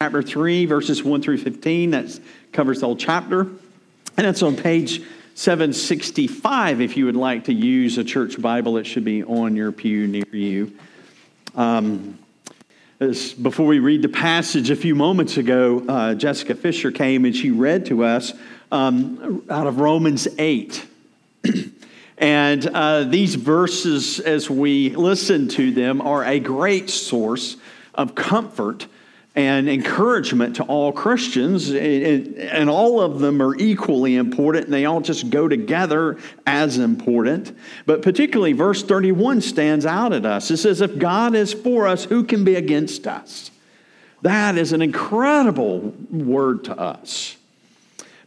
chapter 3, verses 1 through 15. That covers the whole chapter. And that's on page 765 if you would like to use a church Bible. It should be on your pew near you. Um, before we read the passage, a few moments ago, uh, Jessica Fisher came and she read to us um, out of Romans 8. and uh, these verses, as we listen to them, are a great source of comfort and encouragement to all Christians, and all of them are equally important, and they all just go together as important. But particularly, verse 31 stands out at us. It says, If God is for us, who can be against us? That is an incredible word to us.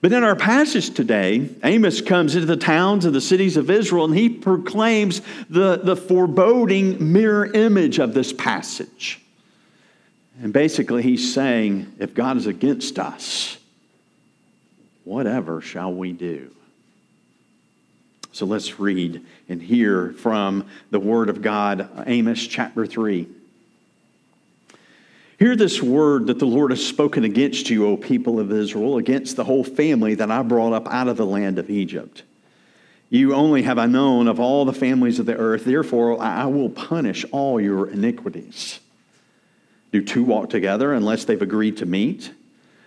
But in our passage today, Amos comes into the towns and the cities of Israel and he proclaims the, the foreboding mirror image of this passage. And basically, he's saying, if God is against us, whatever shall we do? So let's read and hear from the Word of God, Amos chapter 3. Hear this word that the Lord has spoken against you, O people of Israel, against the whole family that I brought up out of the land of Egypt. You only have I known of all the families of the earth, therefore I will punish all your iniquities. Do two walk together unless they've agreed to meet?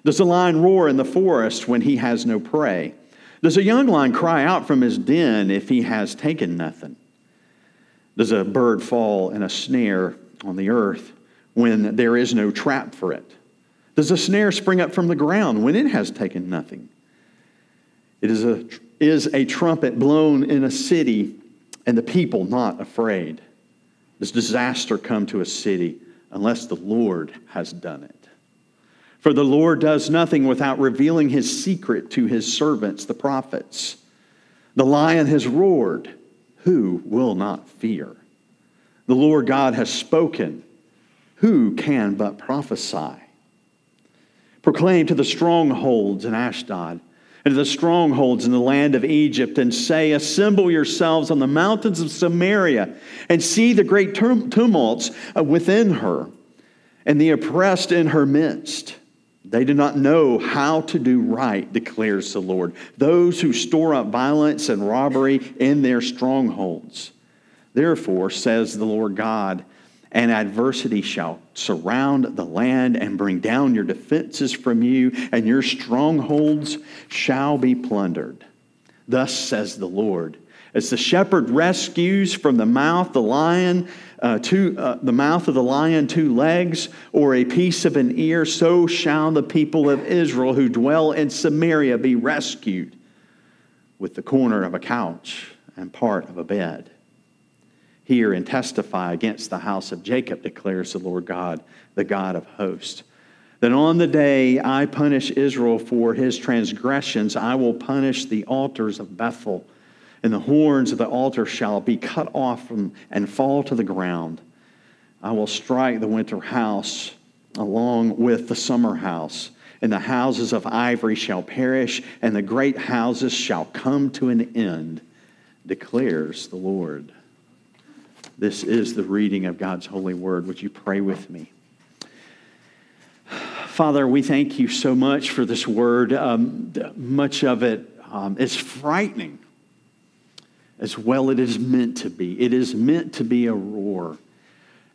Does a lion roar in the forest when he has no prey? Does a young lion cry out from his den if he has taken nothing? Does a bird fall in a snare on the earth when there is no trap for it? Does a snare spring up from the ground when it has taken nothing? It is a, is a trumpet blown in a city and the people not afraid? Does disaster come to a city unless the Lord has done it. For the Lord does nothing without revealing his secret to his servants, the prophets. The lion has roared. Who will not fear? The Lord God has spoken. Who can but prophesy? Proclaim to the strongholds in Ashdod and the strongholds in the land of Egypt, and say, Assemble yourselves on the mountains of Samaria, and see the great tumults uh, within her, and the oppressed in her midst. They do not know how to do right, declares the Lord. Those who store up violence and robbery in their strongholds. Therefore, says the Lord God, and adversity shall surround the land and bring down your defenses from you, and your strongholds shall be plundered. Thus says the Lord. As the shepherd rescues from the mouth the lion, uh, two, uh, the mouth of the lion two legs, or a piece of an ear, so shall the people of Israel who dwell in Samaria be rescued with the corner of a couch and part of a bed hear and testify against the house of Jacob, declares the Lord God, the God of hosts. That on the day I punish Israel for his transgressions, I will punish the altars of Bethel, and the horns of the altar shall be cut off from, and fall to the ground. I will strike the winter house along with the summer house, and the houses of ivory shall perish, and the great houses shall come to an end, declares the Lord. This is the reading of God's holy word. Would you pray with me? Father, we thank you so much for this word. Um, much of it um, is frightening as well it is meant to be. It is meant to be a roar.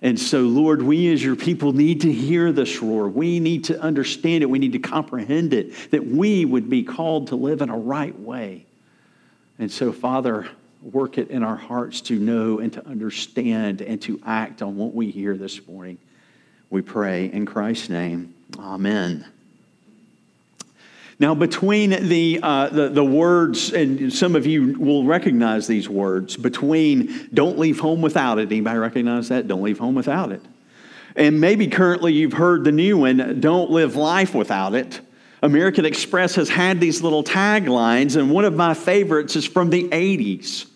And so, Lord, we as your people need to hear this roar. We need to understand it. We need to comprehend it, that we would be called to live in a right way. And so, Father, work it in our hearts to know and to understand and to act on what we hear this morning. We pray in Christ's name. Amen. Now, between the, uh, the, the, words, and some of you will recognize these words, between don't leave home without it. Anybody recognize that? Don't leave home without it. And maybe currently you've heard the new one, don't live life without it. American Express has had these little taglines, and one of my favorites is from the 80s.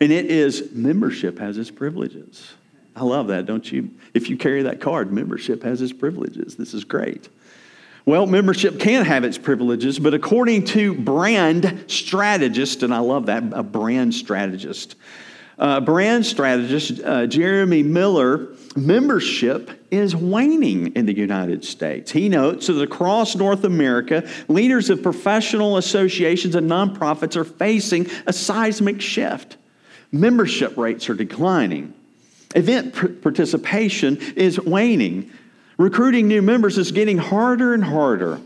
And it is membership has its privileges. I love that, don't you? If you carry that card, membership has its privileges. This is great. Well, membership can have its privileges, but according to brand strategist, and I love that, a brand strategist, uh, brand strategist uh, Jeremy Miller, membership is waning in the United States. He notes that across North America, leaders of professional associations and nonprofits are facing a seismic shift. Membership rates are declining. Event participation is waning. Recruiting new members is getting harder and harder.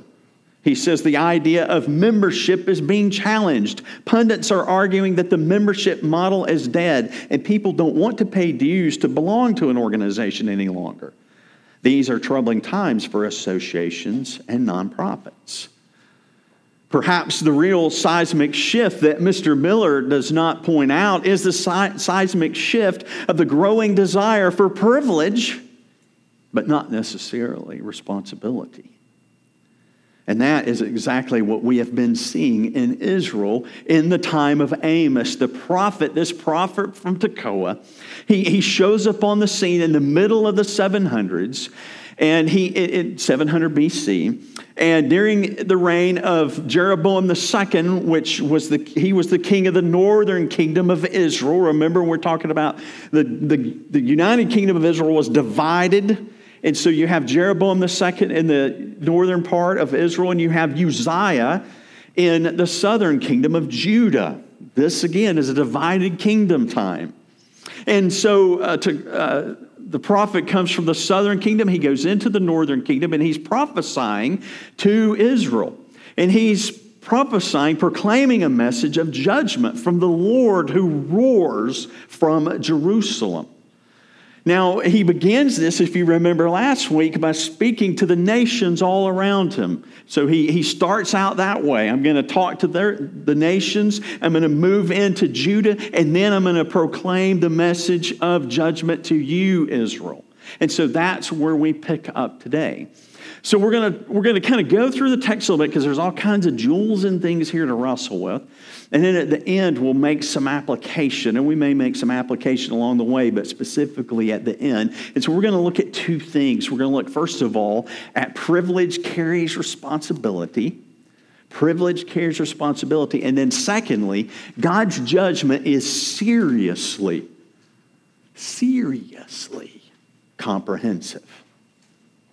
He says the idea of membership is being challenged. Pundits are arguing that the membership model is dead and people don't want to pay dues to belong to an organization any longer. These are troubling times for associations and nonprofits. Perhaps the real seismic shift that Mr. Miller does not point out is the seismic shift of the growing desire for privilege, but not necessarily responsibility. And that is exactly what we have been seeing in Israel in the time of Amos. The prophet, this prophet from Tekoa, he, he shows up on the scene in the middle of the 700s, and he, in 700 BC, and during the reign of Jeroboam II, which was the, he was the king of the northern kingdom of Israel. Remember, we're talking about the, the, the United Kingdom of Israel was divided and so you have Jeroboam the second in the northern part of Israel, and you have Uzziah in the southern kingdom of Judah. This, again, is a divided kingdom time. And so uh, to, uh, the prophet comes from the southern kingdom, he goes into the northern kingdom, and he's prophesying to Israel. And he's prophesying, proclaiming a message of judgment from the Lord who roars from Jerusalem. Now, he begins this, if you remember last week, by speaking to the nations all around him. So he, he starts out that way. I'm going to talk to their, the nations, I'm going to move into Judah, and then I'm going to proclaim the message of judgment to you, Israel. And so that's where we pick up today. So we're going to we're going to kind of go through the text a little bit because there's all kinds of jewels and things here to wrestle with. And then at the end, we'll make some application, and we may make some application along the way, but specifically at the end. And so we're going to look at two things. We're going to look, first of all, at privilege carries responsibility. Privilege carries responsibility. And then, secondly, God's judgment is seriously, seriously comprehensive.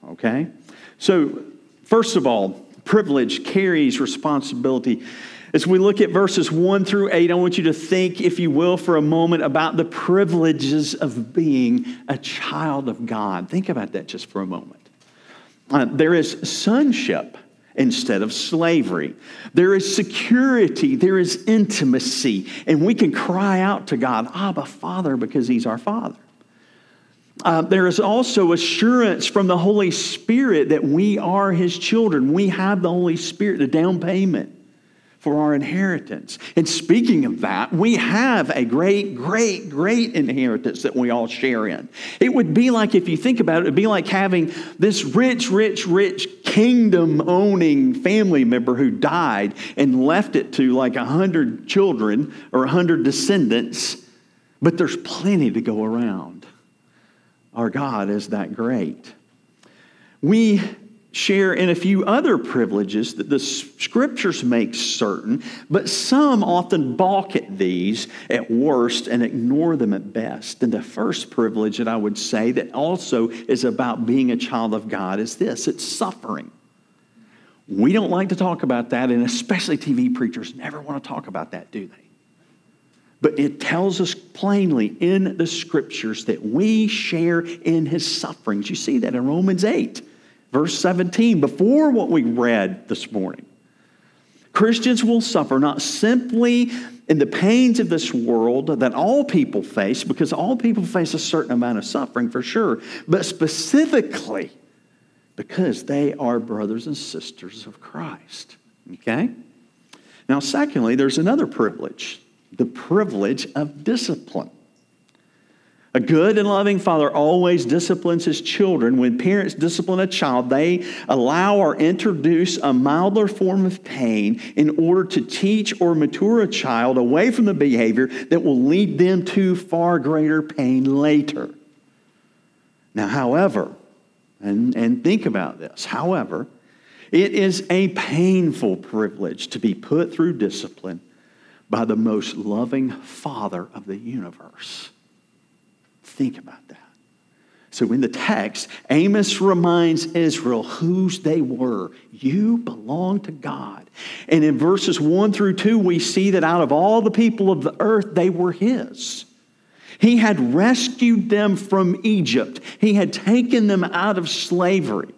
Okay? So, first of all, privilege carries responsibility. As we look at verses 1 through 8, I want you to think, if you will, for a moment about the privileges of being a child of God. Think about that just for a moment. Uh, there is sonship instead of slavery. There is security, there is intimacy, and we can cry out to God, Abba, Father, because He's our Father. Uh, there is also assurance from the Holy Spirit that we are His children. We have the Holy Spirit, the down payment for our inheritance. And speaking of that, we have a great, great, great inheritance that we all share in. It would be like, if you think about it, it would be like having this rich, rich, rich kingdom owning family member who died and left it to like a hundred children or a hundred descendants, but there's plenty to go around. Our God is that great. We share in a few other privileges that the scriptures make certain, but some often balk at these at worst and ignore them at best. And the first privilege that I would say that also is about being a child of God is this it's suffering. We don't like to talk about that, and especially TV preachers never want to talk about that, do they? But it tells us plainly in the scriptures that we share in his sufferings. You see that in Romans 8 verse 17, before what we read this morning. Christians will suffer not simply in the pains of this world that all people face, because all people face a certain amount of suffering for sure, but specifically because they are brothers and sisters of Christ. Okay? Now, secondly, there's another privilege the privilege of discipline. A good and loving father always disciplines his children. When parents discipline a child, they allow or introduce a milder form of pain in order to teach or mature a child away from the behavior that will lead them to far greater pain later. Now, however, and, and think about this, however, it is a painful privilege to be put through discipline by the most loving Father of the universe. Think about that. So in the text, Amos reminds Israel whose they were. You belong to God. And in verses 1 through 2, we see that out of all the people of the earth, they were his. He had rescued them from Egypt, he had taken them out of slavery.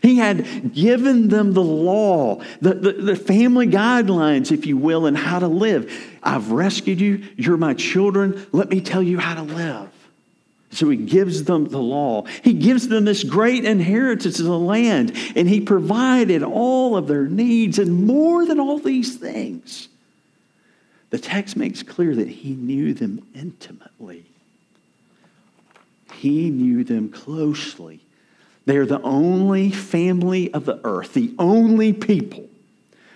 He had given them the law, the, the, the, family guidelines, if you will, and how to live. I've rescued you. You're my children. Let me tell you how to live. So he gives them the law. He gives them this great inheritance of the land, and he provided all of their needs and more than all these things. The text makes clear that he knew them intimately. He knew them closely. They're the only family of the earth, the only people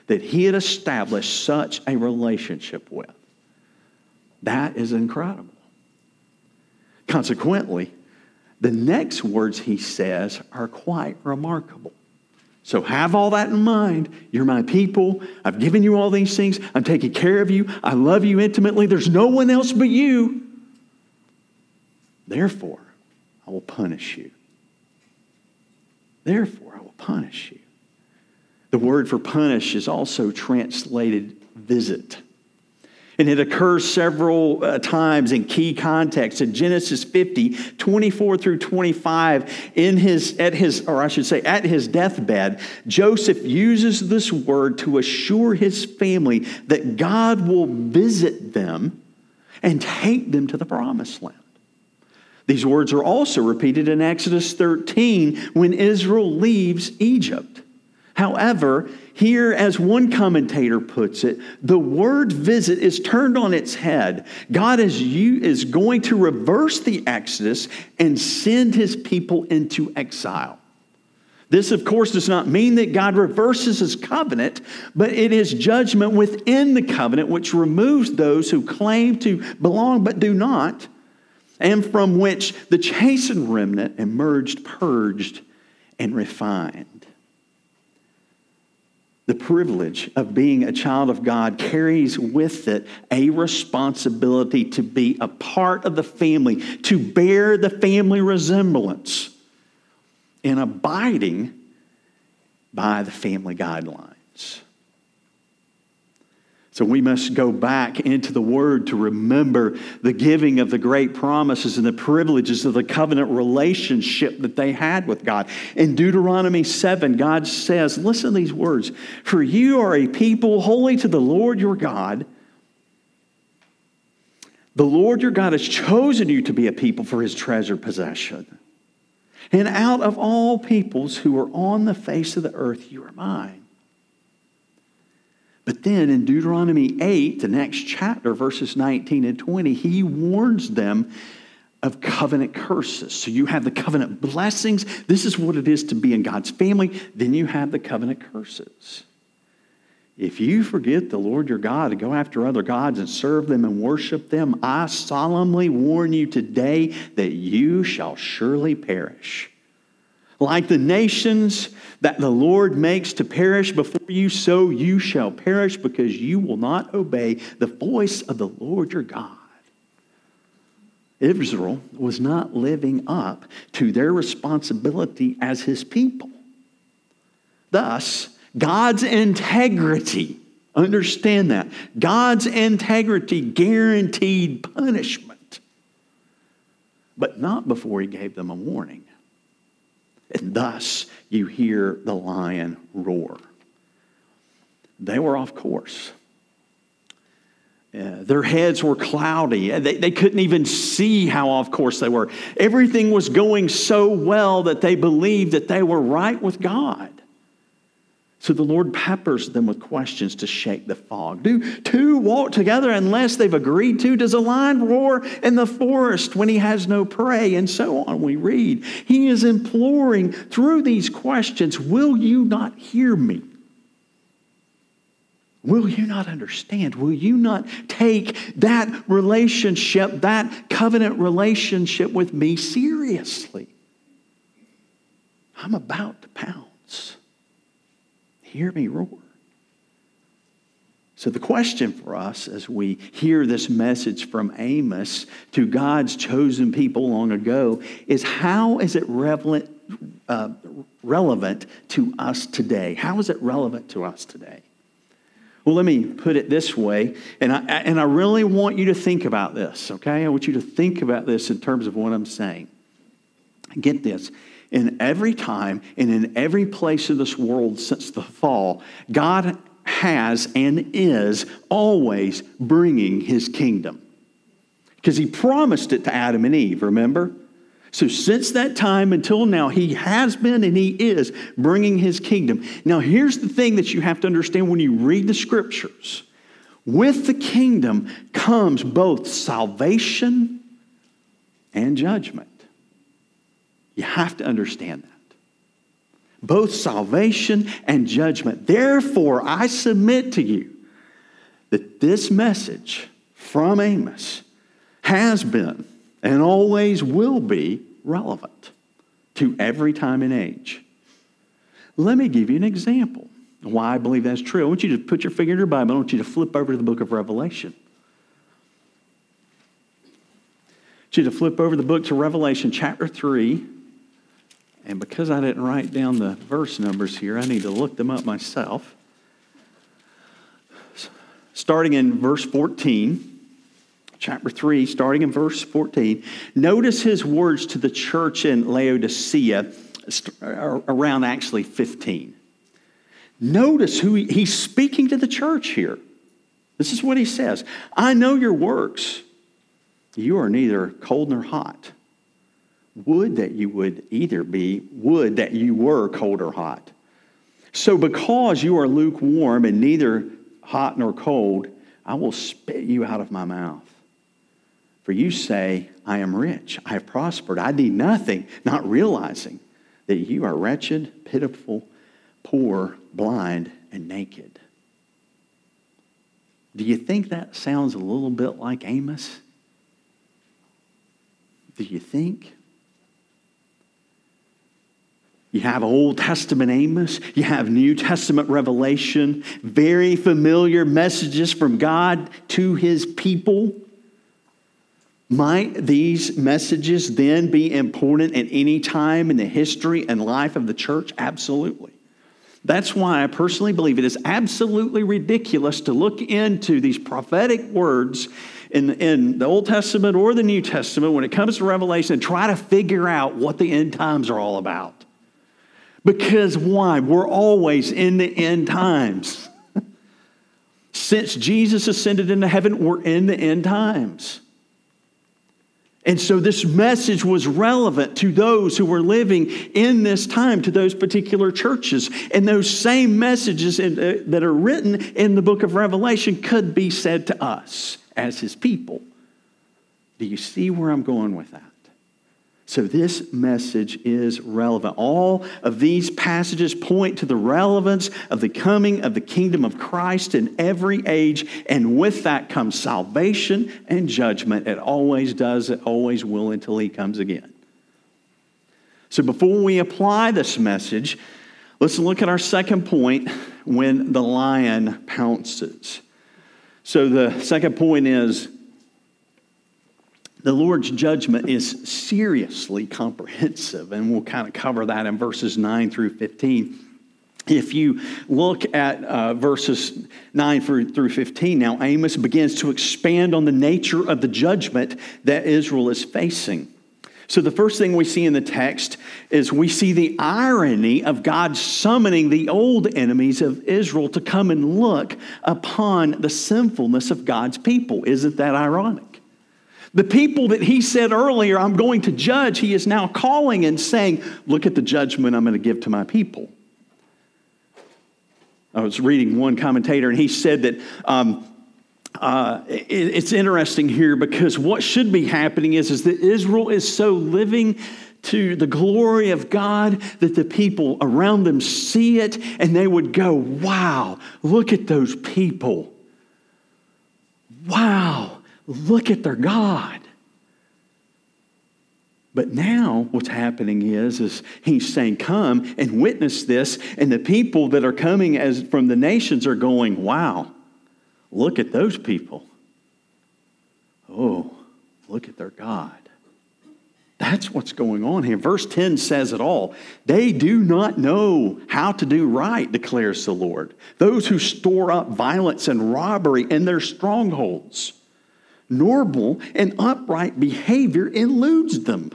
that he had established such a relationship with. That is incredible. Consequently, the next words he says are quite remarkable. So have all that in mind. You're my people. I've given you all these things. I'm taking care of you. I love you intimately. There's no one else but you. Therefore, I will punish you. Therefore, I will punish you. The word for punish is also translated visit. And it occurs several uh, times in key contexts. In Genesis 50, 24 through 25, in his, at his, or I should say, at his deathbed, Joseph uses this word to assure his family that God will visit them and take them to the promised land. These words are also repeated in Exodus 13 when Israel leaves Egypt. However, here, as one commentator puts it, the word visit is turned on its head. God is, is going to reverse the Exodus and send his people into exile. This, of course, does not mean that God reverses his covenant, but it is judgment within the covenant which removes those who claim to belong but do not, and from which the chastened remnant emerged purged and refined. The privilege of being a child of God carries with it a responsibility to be a part of the family, to bear the family resemblance, and abiding by the family guidelines. So we must go back into the Word to remember the giving of the great promises and the privileges of the covenant relationship that they had with God. In Deuteronomy 7, God says, Listen to these words For you are a people holy to the Lord your God. The Lord your God has chosen you to be a people for his treasured possession. And out of all peoples who are on the face of the earth, you are mine. But then in Deuteronomy 8, the next chapter, verses 19 and 20, he warns them of covenant curses. So you have the covenant blessings. This is what it is to be in God's family. Then you have the covenant curses. If you forget the Lord your God to go after other gods and serve them and worship them, I solemnly warn you today that you shall surely perish. Like the nations that the Lord makes to perish before you, so you shall perish because you will not obey the voice of the Lord your God. Israel was not living up to their responsibility as his people. Thus, God's integrity, understand that, God's integrity guaranteed punishment, but not before he gave them a warning. And thus you hear the lion roar. They were off course. Uh, their heads were cloudy. They, they couldn't even see how off course they were. Everything was going so well that they believed that they were right with God. So the Lord peppers them with questions to shake the fog. Do two walk together unless they've agreed to? Does a lion roar in the forest when he has no prey? And so on, we read. He is imploring through these questions Will you not hear me? Will you not understand? Will you not take that relationship, that covenant relationship with me seriously? I'm about to pounce. Hear me roar. So, the question for us as we hear this message from Amos to God's chosen people long ago is how is it relevant, uh, relevant to us today? How is it relevant to us today? Well, let me put it this way, and I, and I really want you to think about this, okay? I want you to think about this in terms of what I'm saying. Get this. In every time and in every place of this world since the fall, God has and is always bringing his kingdom. Because he promised it to Adam and Eve, remember? So, since that time until now, he has been and he is bringing his kingdom. Now, here's the thing that you have to understand when you read the scriptures with the kingdom comes both salvation and judgment. You have to understand that both salvation and judgment. Therefore, I submit to you that this message from Amos has been and always will be relevant to every time and age. Let me give you an example why I believe that's true. I want you to put your finger in your Bible. I want you to flip over to the book of Revelation. I want you to flip over the book to Revelation chapter 3 and because I didn't write down the verse numbers here, I need to look them up myself. Starting in verse 14, chapter 3, starting in verse 14, notice his words to the church in Laodicea uh, around actually 15. Notice who he, he's speaking to the church here. This is what he says I know your works. You are neither cold nor hot. Would that you would either be, would that you were cold or hot. So, because you are lukewarm and neither hot nor cold, I will spit you out of my mouth. For you say, I am rich, I have prospered, I need nothing, not realizing that you are wretched, pitiful, poor, blind, and naked. Do you think that sounds a little bit like Amos? Do you think? You have Old Testament Amos, you have New Testament Revelation, very familiar messages from God to his people. Might these messages then be important at any time in the history and life of the church? Absolutely. That's why I personally believe it is absolutely ridiculous to look into these prophetic words in, in the Old Testament or the New Testament when it comes to Revelation and try to figure out what the end times are all about. Because why? We're always in the end times. Since Jesus ascended into heaven, we're in the end times. And so this message was relevant to those who were living in this time, to those particular churches. And those same messages in, uh, that are written in the book of Revelation could be said to us as his people. Do you see where I'm going with that? So, this message is relevant. All of these passages point to the relevance of the coming of the kingdom of Christ in every age, and with that comes salvation and judgment. It always does, it always will until he comes again. So, before we apply this message, let's look at our second point when the lion pounces. So, the second point is the Lord's judgment is seriously comprehensive, and we'll kind of cover that in verses 9 through 15. If you look at uh, verses 9 through 15, now Amos begins to expand on the nature of the judgment that Israel is facing. So, the first thing we see in the text is we see the irony of God summoning the old enemies of Israel to come and look upon the sinfulness of God's people. Isn't that ironic? The people that he said earlier, I'm going to judge, he is now calling and saying, Look at the judgment I'm going to give to my people. I was reading one commentator, and he said that um, uh, it, it's interesting here because what should be happening is, is that Israel is so living to the glory of God that the people around them see it and they would go, Wow, look at those people. Wow look at their God. But now what's happening is, is he's saying, come and witness this. And the people that are coming as from the nations are going, wow, Look at those people. Oh, look at their God. That's what's going on here. Verse 10 says it all. They do not know how to do right, declares the Lord. Those who store up violence and robbery in their strongholds. Normal and upright behavior eludes them.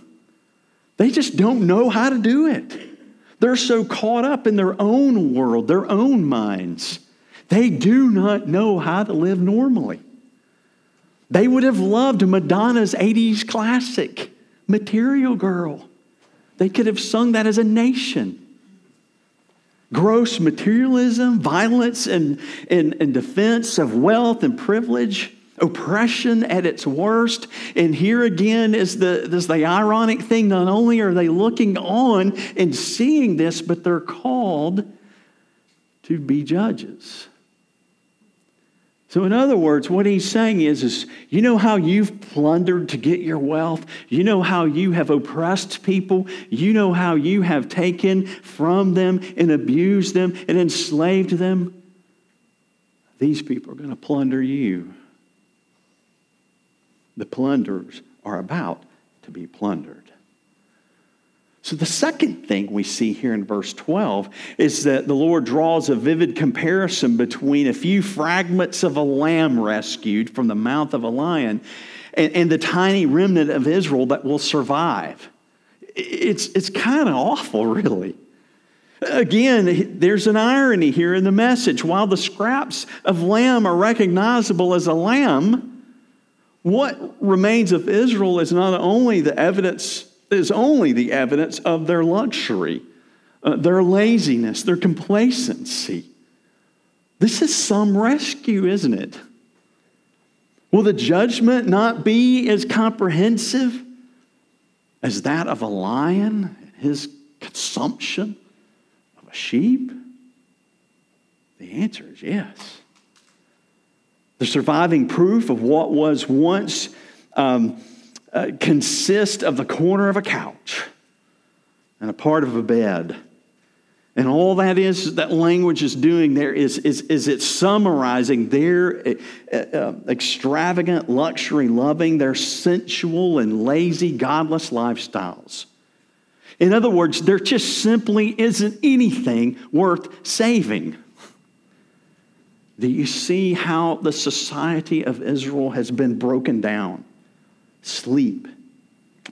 They just don't know how to do it. They're so caught up in their own world, their own minds. They do not know how to live normally. They would have loved Madonna's 80s classic. Material Girl. They could have sung that as a nation. Gross materialism, violence, and, and, and defense of wealth and privilege, oppression at its worst. And here again is the, is the ironic thing not only are they looking on and seeing this, but they're called to be judges. So, in other words, what he's saying is, is you know how you've plundered to get your wealth? You know how you have oppressed people? You know how you have taken from them and abused them and enslaved them? These people are going to plunder you. The plunderers are about to be plundered. So, the second thing we see here in verse 12 is that the Lord draws a vivid comparison between a few fragments of a lamb rescued from the mouth of a lion and, and the tiny remnant of Israel that will survive. It's, it's kind of awful, really. Again, there's an irony here in the message. While the scraps of lamb are recognizable as a lamb, what remains of Israel is not only the evidence is only the evidence of their luxury, uh, their laziness, their complacency. This is some rescue, isn't it? Will the judgment not be as comprehensive as that of a lion and his consumption of a sheep? The answer is yes. The surviving proof of what was once um, uh, consist of the corner of a couch and a part of a bed. And all that is, that language is doing there is, is, is it's summarizing their uh, uh, extravagant, luxury loving, their sensual and lazy, godless lifestyles. In other words, there just simply isn't anything worth saving. Do you see how the society of Israel has been broken down? sleep,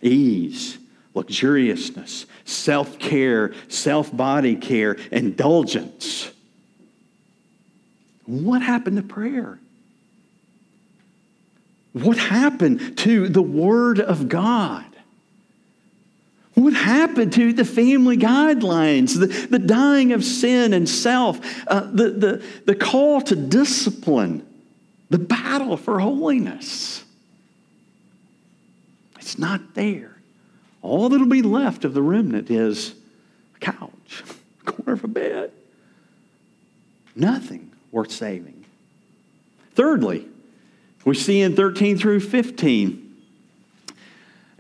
ease, luxuriousness, self care, self body care, indulgence. What happened to prayer? What happened to the Word of God? What happened to the family guidelines, the, the dying of sin and self, uh, the, the, the call to discipline, the battle for holiness? It's not there. All that'll be left of the remnant is a couch, a corner of a bed. Nothing worth saving. Thirdly, we see in 13 through 15,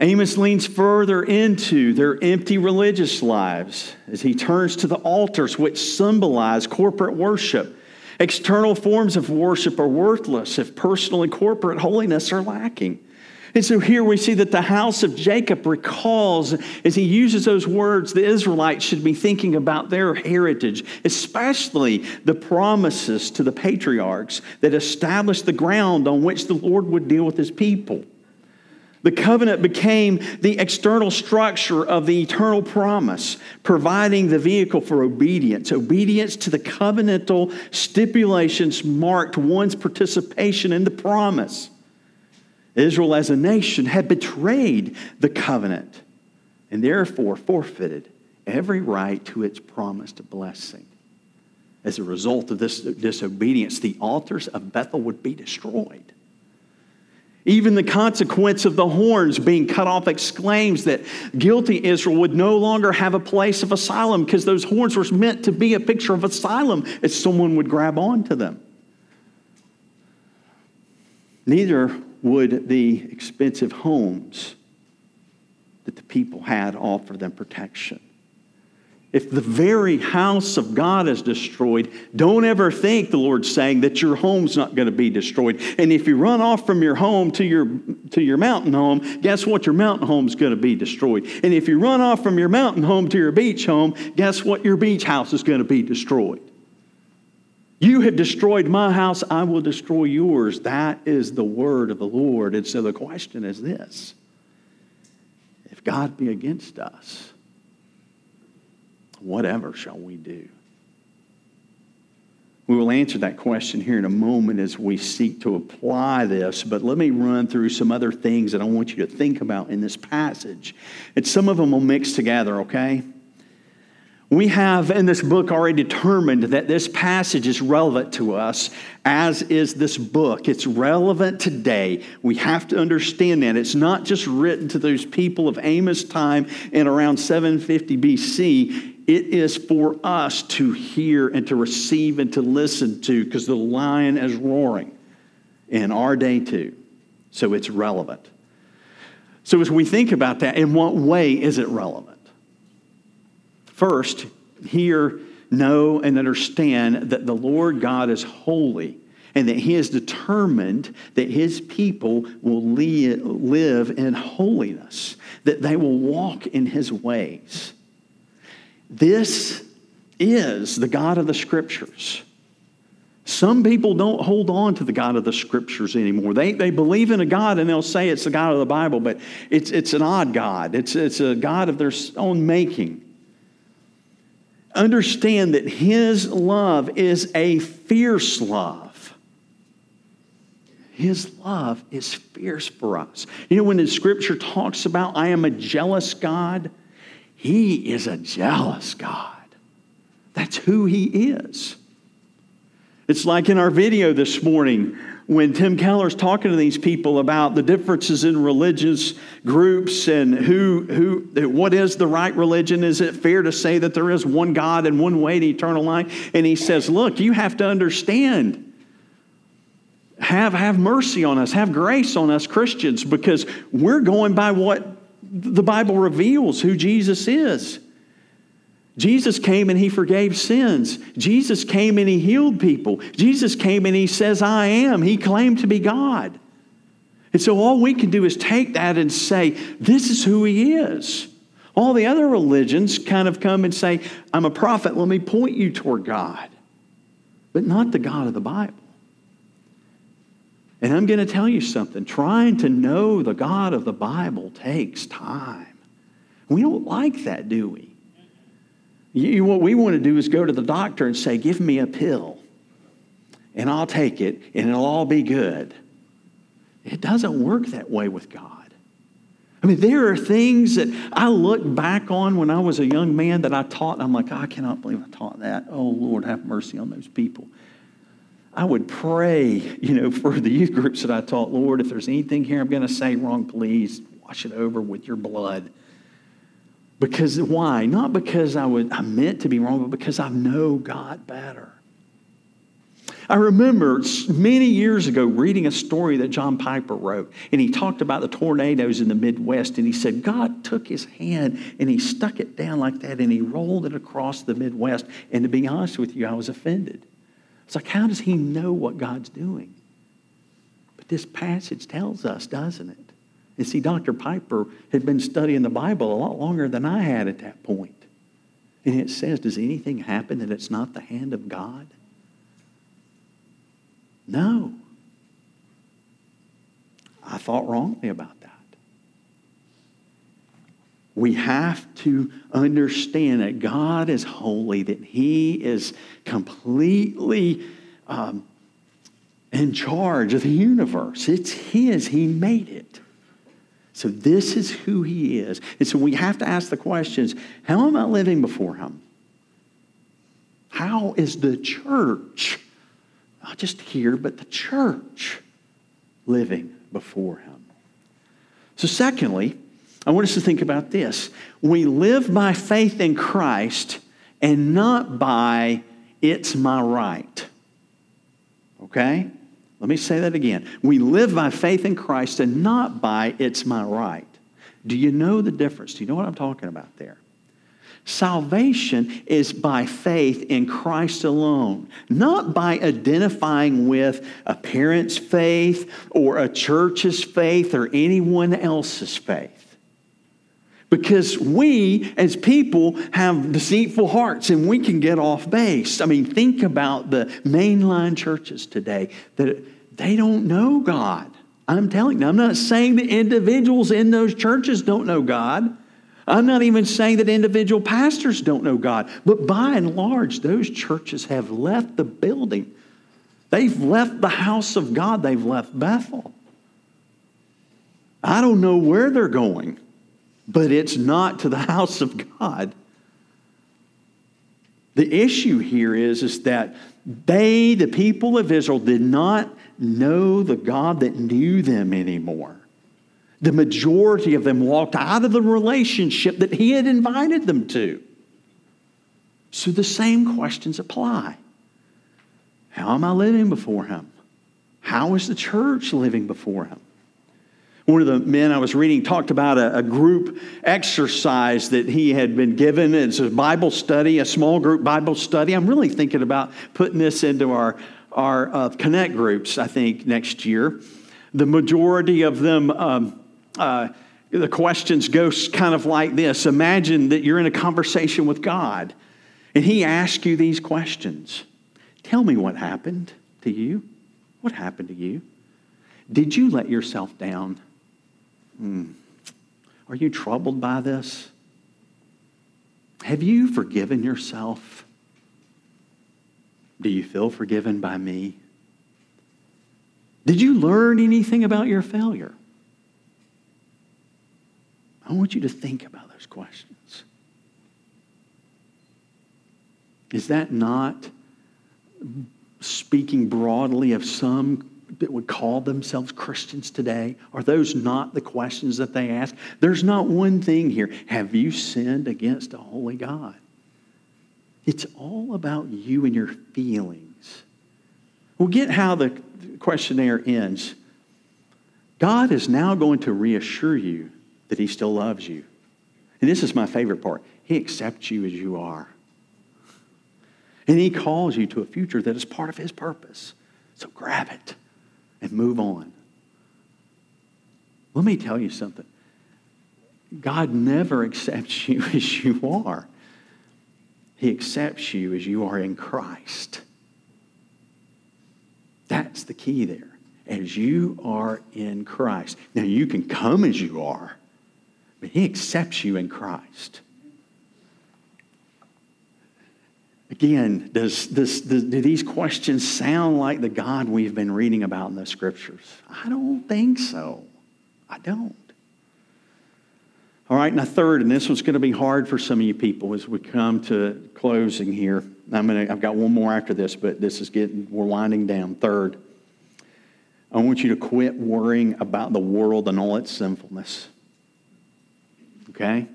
Amos leans further into their empty religious lives as he turns to the altars which symbolize corporate worship. External forms of worship are worthless if personal and corporate holiness are lacking. And so here we see that the house of Jacob recalls, as he uses those words, the Israelites should be thinking about their heritage, especially the promises to the patriarchs that established the ground on which the Lord would deal with his people. The covenant became the external structure of the eternal promise, providing the vehicle for obedience. Obedience to the covenantal stipulations marked one's participation in the promise. Israel as a nation had betrayed the covenant and therefore forfeited every right to its promised blessing. As a result of this disobedience, the altars of Bethel would be destroyed. Even the consequence of the horns being cut off exclaims that guilty Israel would no longer have a place of asylum because those horns were meant to be a picture of asylum if someone would grab onto them. Neither would the expensive homes that the people had offer them protection. If the very house of God is destroyed, don't ever think the Lord's saying that your home's not going to be destroyed. And if you run off from your home to your, to your mountain home, guess what? Your mountain home's going to be destroyed. And if you run off from your mountain home to your beach home, guess what? Your beach house is going to be destroyed. You have destroyed my house, I will destroy yours. That is the word of the Lord. And so the question is this if God be against us, whatever shall we do? We will answer that question here in a moment as we seek to apply this, but let me run through some other things that I want you to think about in this passage. And some of them will mix together, okay? We have in this book already determined that this passage is relevant to us, as is this book. It's relevant today. We have to understand that. It's not just written to those people of Amos' time in around 750 BC. It is for us to hear and to receive and to listen to because the lion is roaring in our day too. So it's relevant. So as we think about that, in what way is it relevant? First, hear, know, and understand that the Lord God is holy and that He has determined that His people will live in holiness, that they will walk in His ways. This is the God of the Scriptures. Some people don't hold on to the God of the Scriptures anymore. They, they believe in a God and they'll say it's the God of the Bible, but it's, it's an odd God. It's, it's a God of their own making. Understand that His love is a fierce love. His love is fierce for us. You know, when the Scripture talks about, I am a jealous God, he is a jealous God. That's who He is. It's like in our video this morning when Tim Keller's talking to these people about the differences in religious groups and who, who, what is the right religion. Is it fair to say that there is one God and one way to eternal life? And he says, Look, you have to understand. Have, have mercy on us, have grace on us Christians, because we're going by what the Bible reveals who Jesus is. Jesus came and he forgave sins. Jesus came and he healed people. Jesus came and he says, I am. He claimed to be God. And so all we can do is take that and say, this is who he is. All the other religions kind of come and say, I'm a prophet, let me point you toward God, but not the God of the Bible. And I'm going to tell you something trying to know the God of the Bible takes time. We don't like that, do we? You, what we want to do is go to the doctor and say, Give me a pill, and I'll take it, and it'll all be good. It doesn't work that way with God. I mean, there are things that I look back on when I was a young man that I taught, I'm like, I cannot believe I taught that. Oh, Lord, have mercy on those people. I would pray, you know, for the youth groups that I taught, Lord, if there's anything here I'm going to say wrong, please wash it over with your blood. Because why? Not because I would I meant to be wrong, but because I know God better. I remember many years ago reading a story that John Piper wrote, and he talked about the tornadoes in the Midwest, and he said God took his hand and he stuck it down like that, and he rolled it across the Midwest. And to be honest with you, I was offended. It's like, how does he know what God's doing? But this passage tells us, doesn't it? And see, Dr. Piper had been studying the Bible a lot longer than I had at that point. And it says, does anything happen that it's not the hand of God? No. I thought wrongly about that. We have to understand that God is holy, that He is completely um, in charge of the universe. It's His, He made it. So, this is who He is. And so, we have to ask the questions how am I living before Him? How is the church, not just here, but the church, living before Him? So, secondly, I want us to think about this. We live by faith in Christ and not by it's my right. Okay? Let me say that again. We live by faith in Christ and not by it's my right. Do you know the difference? Do you know what I'm talking about there? Salvation is by faith in Christ alone, not by identifying with a parent's faith or a church's faith or anyone else's faith. Because we, as people, have deceitful hearts and we can get off base. I mean, think about the mainline churches today that they don't know God. I'm telling you, I'm not saying the individuals in those churches don't know God. I'm not even saying that individual pastors don't know God, but by and large, those churches have left the building. They've left the house of God, they've left Bethel. I don't know where they're going, but it's not to the house of God. The issue here is, is that they, the people of Israel, did not know the God that knew them anymore the majority of them walked out of the relationship that he had invited them to. So the same questions apply. How am I living before him? How is the church living before him? One of the men I was reading talked about a, a, group exercise that he had been given. It's a Bible study, a small group Bible study. I'm really thinking about putting this into our, our uh, Connect groups, I think, next year. The majority of them um, uh, the questions go kind of like this Imagine that you're in a conversation with God, and He asks you these questions Tell me what happened to you. What happened to you? Did you let yourself down? Hmm. Are you troubled by this? Have you forgiven yourself? Do you feel forgiven by me? Did you learn anything about your failure? I want you to think about those questions. Is that not speaking broadly of some that would call themselves Christians today? Are those not the questions that they ask? There's not one thing here. Have you sinned against a holy God? It's all about you and your feelings. We'll get how the questionnaire ends. God is now going to reassure you that He still loves you. And this is my favorite part He accepts you as you are. And He calls you to a future that is part of His purpose. So grab it and move on. Let me tell you something God never accepts you as you are, He accepts you as you are in Christ. That's the key there. As you are in Christ. Now, you can come as you are, but he accepts you in Christ. Again, does, does, does, do these questions sound like the God we've been reading about in the scriptures? I don't think so. I don't. All right, a third, and this one's going to be hard for some of you people as we come to closing here. I'm gonna, I've got one more after this, but this is getting, we're winding down. Third, I want you to quit worrying about the world and all its sinfulness. Okay?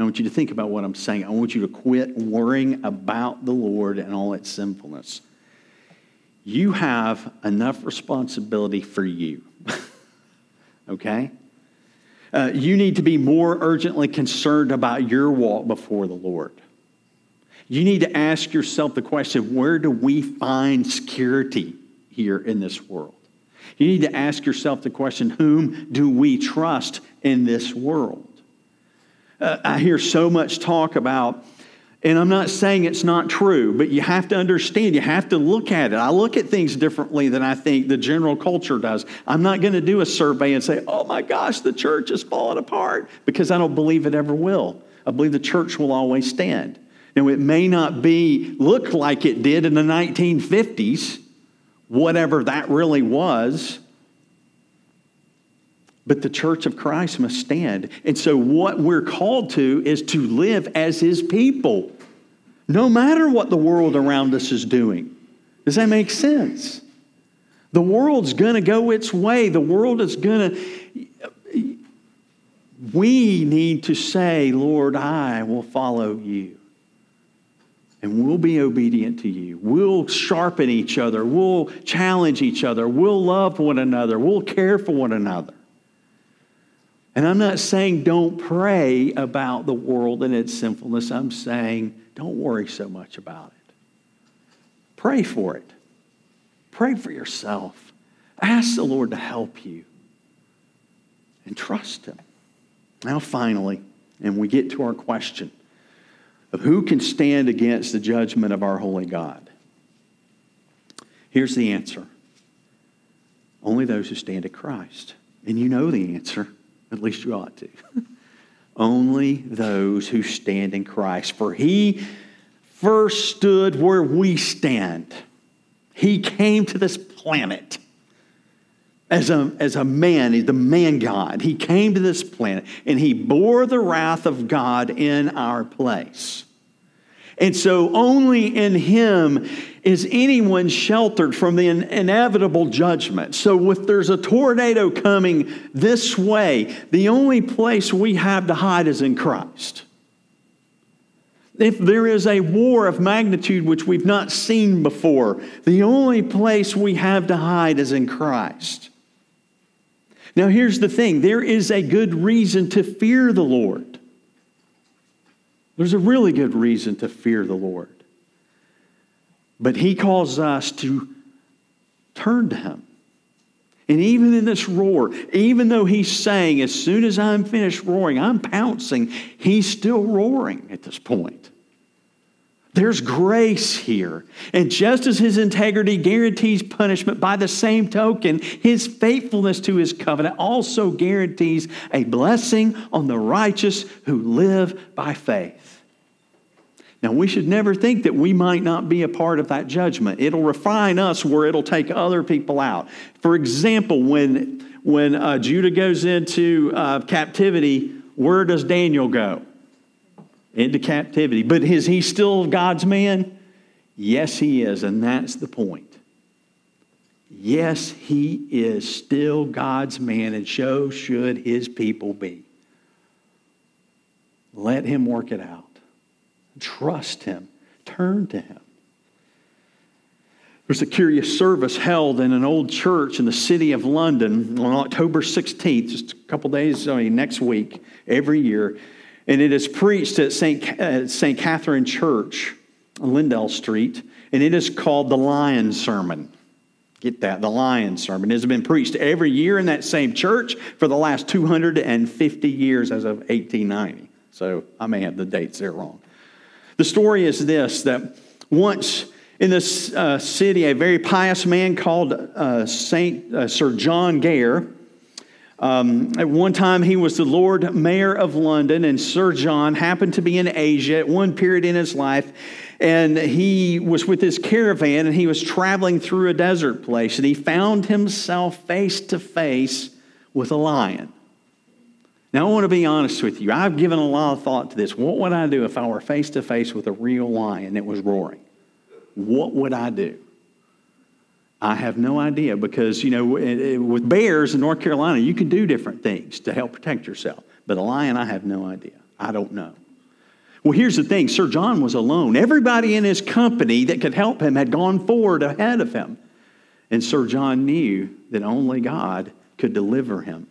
I want you to think about what I'm saying. I want you to quit worrying about the Lord and all its sinfulness. You have enough responsibility for you. okay? Uh, you need to be more urgently concerned about your walk before the Lord. You need to ask yourself the question where do we find security here in this world? You need to ask yourself the question whom do we trust in this world? Uh, I hear so much talk about, and I'm not saying it's not true, but you have to understand, you have to look at it. I look at things differently than I think the general culture does. I'm not going to do a survey and say, oh my gosh, the church is falling apart, because I don't believe it ever will. I believe the church will always stand. Now, it may not be look like it did in the 1950s, whatever that really was, but the church of Christ must stand. And so, what we're called to is to live as his people, no matter what the world around us is doing. Does that make sense? The world's going to go its way. The world is going to. We need to say, Lord, I will follow you. And we'll be obedient to you. We'll sharpen each other. We'll challenge each other. We'll love one another. We'll care for one another. And I'm not saying don't pray about the world and its sinfulness. I'm saying don't worry so much about it. Pray for it. Pray for yourself. Ask the Lord to help you and trust Him. Now, finally, and we get to our question of who can stand against the judgment of our holy God. Here's the answer only those who stand at Christ. And you know the answer, at least you ought to. only those who stand in Christ. For he first stood where we stand. He came to this planet as a, as a man, he's the man God. He came to this planet and he bore the wrath of God in our place. And so only in him is anyone sheltered from the inevitable judgment. So if there's a tornado coming this way, the only place we have to hide is in Christ. If there is a war of magnitude which we've not seen before, the only place we have to hide is in Christ. Now, here's the thing there is a good reason to fear the Lord. There's a really good reason to fear the Lord. But He calls us to turn to Him. And even in this roar, even though He's saying, as soon as I'm finished roaring, I'm pouncing, He's still roaring at this point. There's grace here. And just as his integrity guarantees punishment, by the same token, his faithfulness to his covenant also guarantees a blessing on the righteous who live by faith. Now, we should never think that we might not be a part of that judgment. It'll refine us where it'll take other people out. For example, when, when uh, Judah goes into uh, captivity, where does Daniel go? into captivity. But is he still God's man? Yes, he is, and that's the point. Yes, he is still God's man, and so should his people be. Let him work it out. Trust him. Turn to him. There's a curious service held in an old church in the city of London on October 16th, just a couple days, I mean, next week, every year and it is preached at St. Uh, St. Catherine Church on Leadenhall Street, and it is called the Lion Sermon. Get that, the Lion Sermon. Has been preached every year in that same church for the last 250 years as of 1890. So I may have the dates there wrong. The story is this that once in this uh, city, a very pious man called uh, Saint uh, Sir John Gayer um, at one time, he was the Lord Mayor of London, and Sir John happened to be in Asia at one period in his life. And he was with his caravan and he was traveling through a desert place, and he found himself face to face with a lion. Now, I want to be honest with you. I've given a lot of thought to this. What would I do if I were face to face with a real lion that was roaring? What would I do? I have no idea because, you know, with bears in North Carolina, you can do different things to help protect yourself. But a lion, I have no idea. I don't know. Well, here's the thing Sir John was alone. Everybody in his company that could help him had gone forward ahead of him. And Sir John knew that only God could deliver him.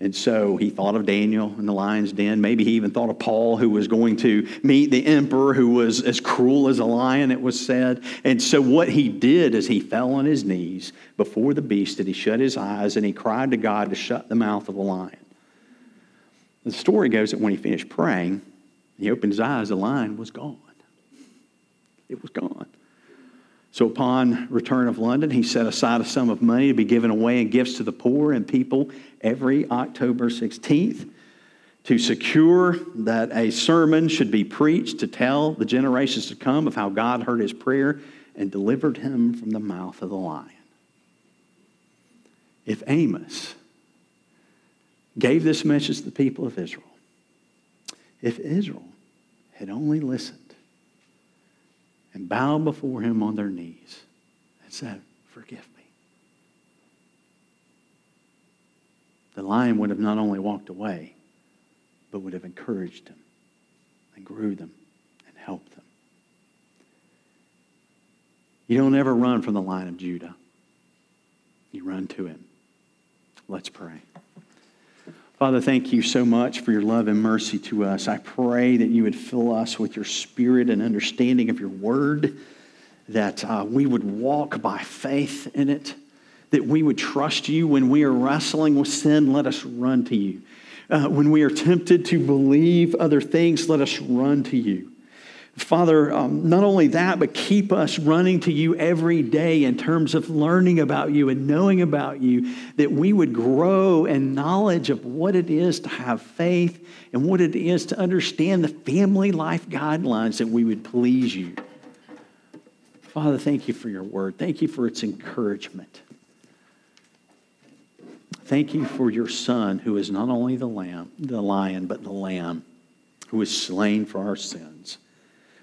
And so he thought of Daniel in the lion's den. Maybe he even thought of Paul, who was going to meet the emperor, who was as cruel as a lion, it was said. And so what he did is he fell on his knees before the beast and he shut his eyes and he cried to God to shut the mouth of the lion. The story goes that when he finished praying, he opened his eyes, the lion was gone. It was gone. So, upon return of London, he set aside a sum of money to be given away in gifts to the poor and people every October 16th to secure that a sermon should be preached to tell the generations to come of how God heard his prayer and delivered him from the mouth of the lion. If Amos gave this message to the people of Israel, if Israel had only listened, and bowed before him on their knees and said, Forgive me. The lion would have not only walked away, but would have encouraged them and grew them and helped them. You don't ever run from the Lion of Judah. You run to him. Let's pray. Father, thank you so much for your love and mercy to us. I pray that you would fill us with your spirit and understanding of your word, that uh, we would walk by faith in it, that we would trust you when we are wrestling with sin. Let us run to you. Uh, when we are tempted to believe other things, let us run to you. Father, um, not only that, but keep us running to you every day in terms of learning about you and knowing about you, that we would grow in knowledge of what it is to have faith and what it is to understand the family life guidelines that we would please you. Father, thank you for your word. Thank you for its encouragement. Thank you for your son, who is not only the lamb, the lion, but the lamb who was slain for our sins.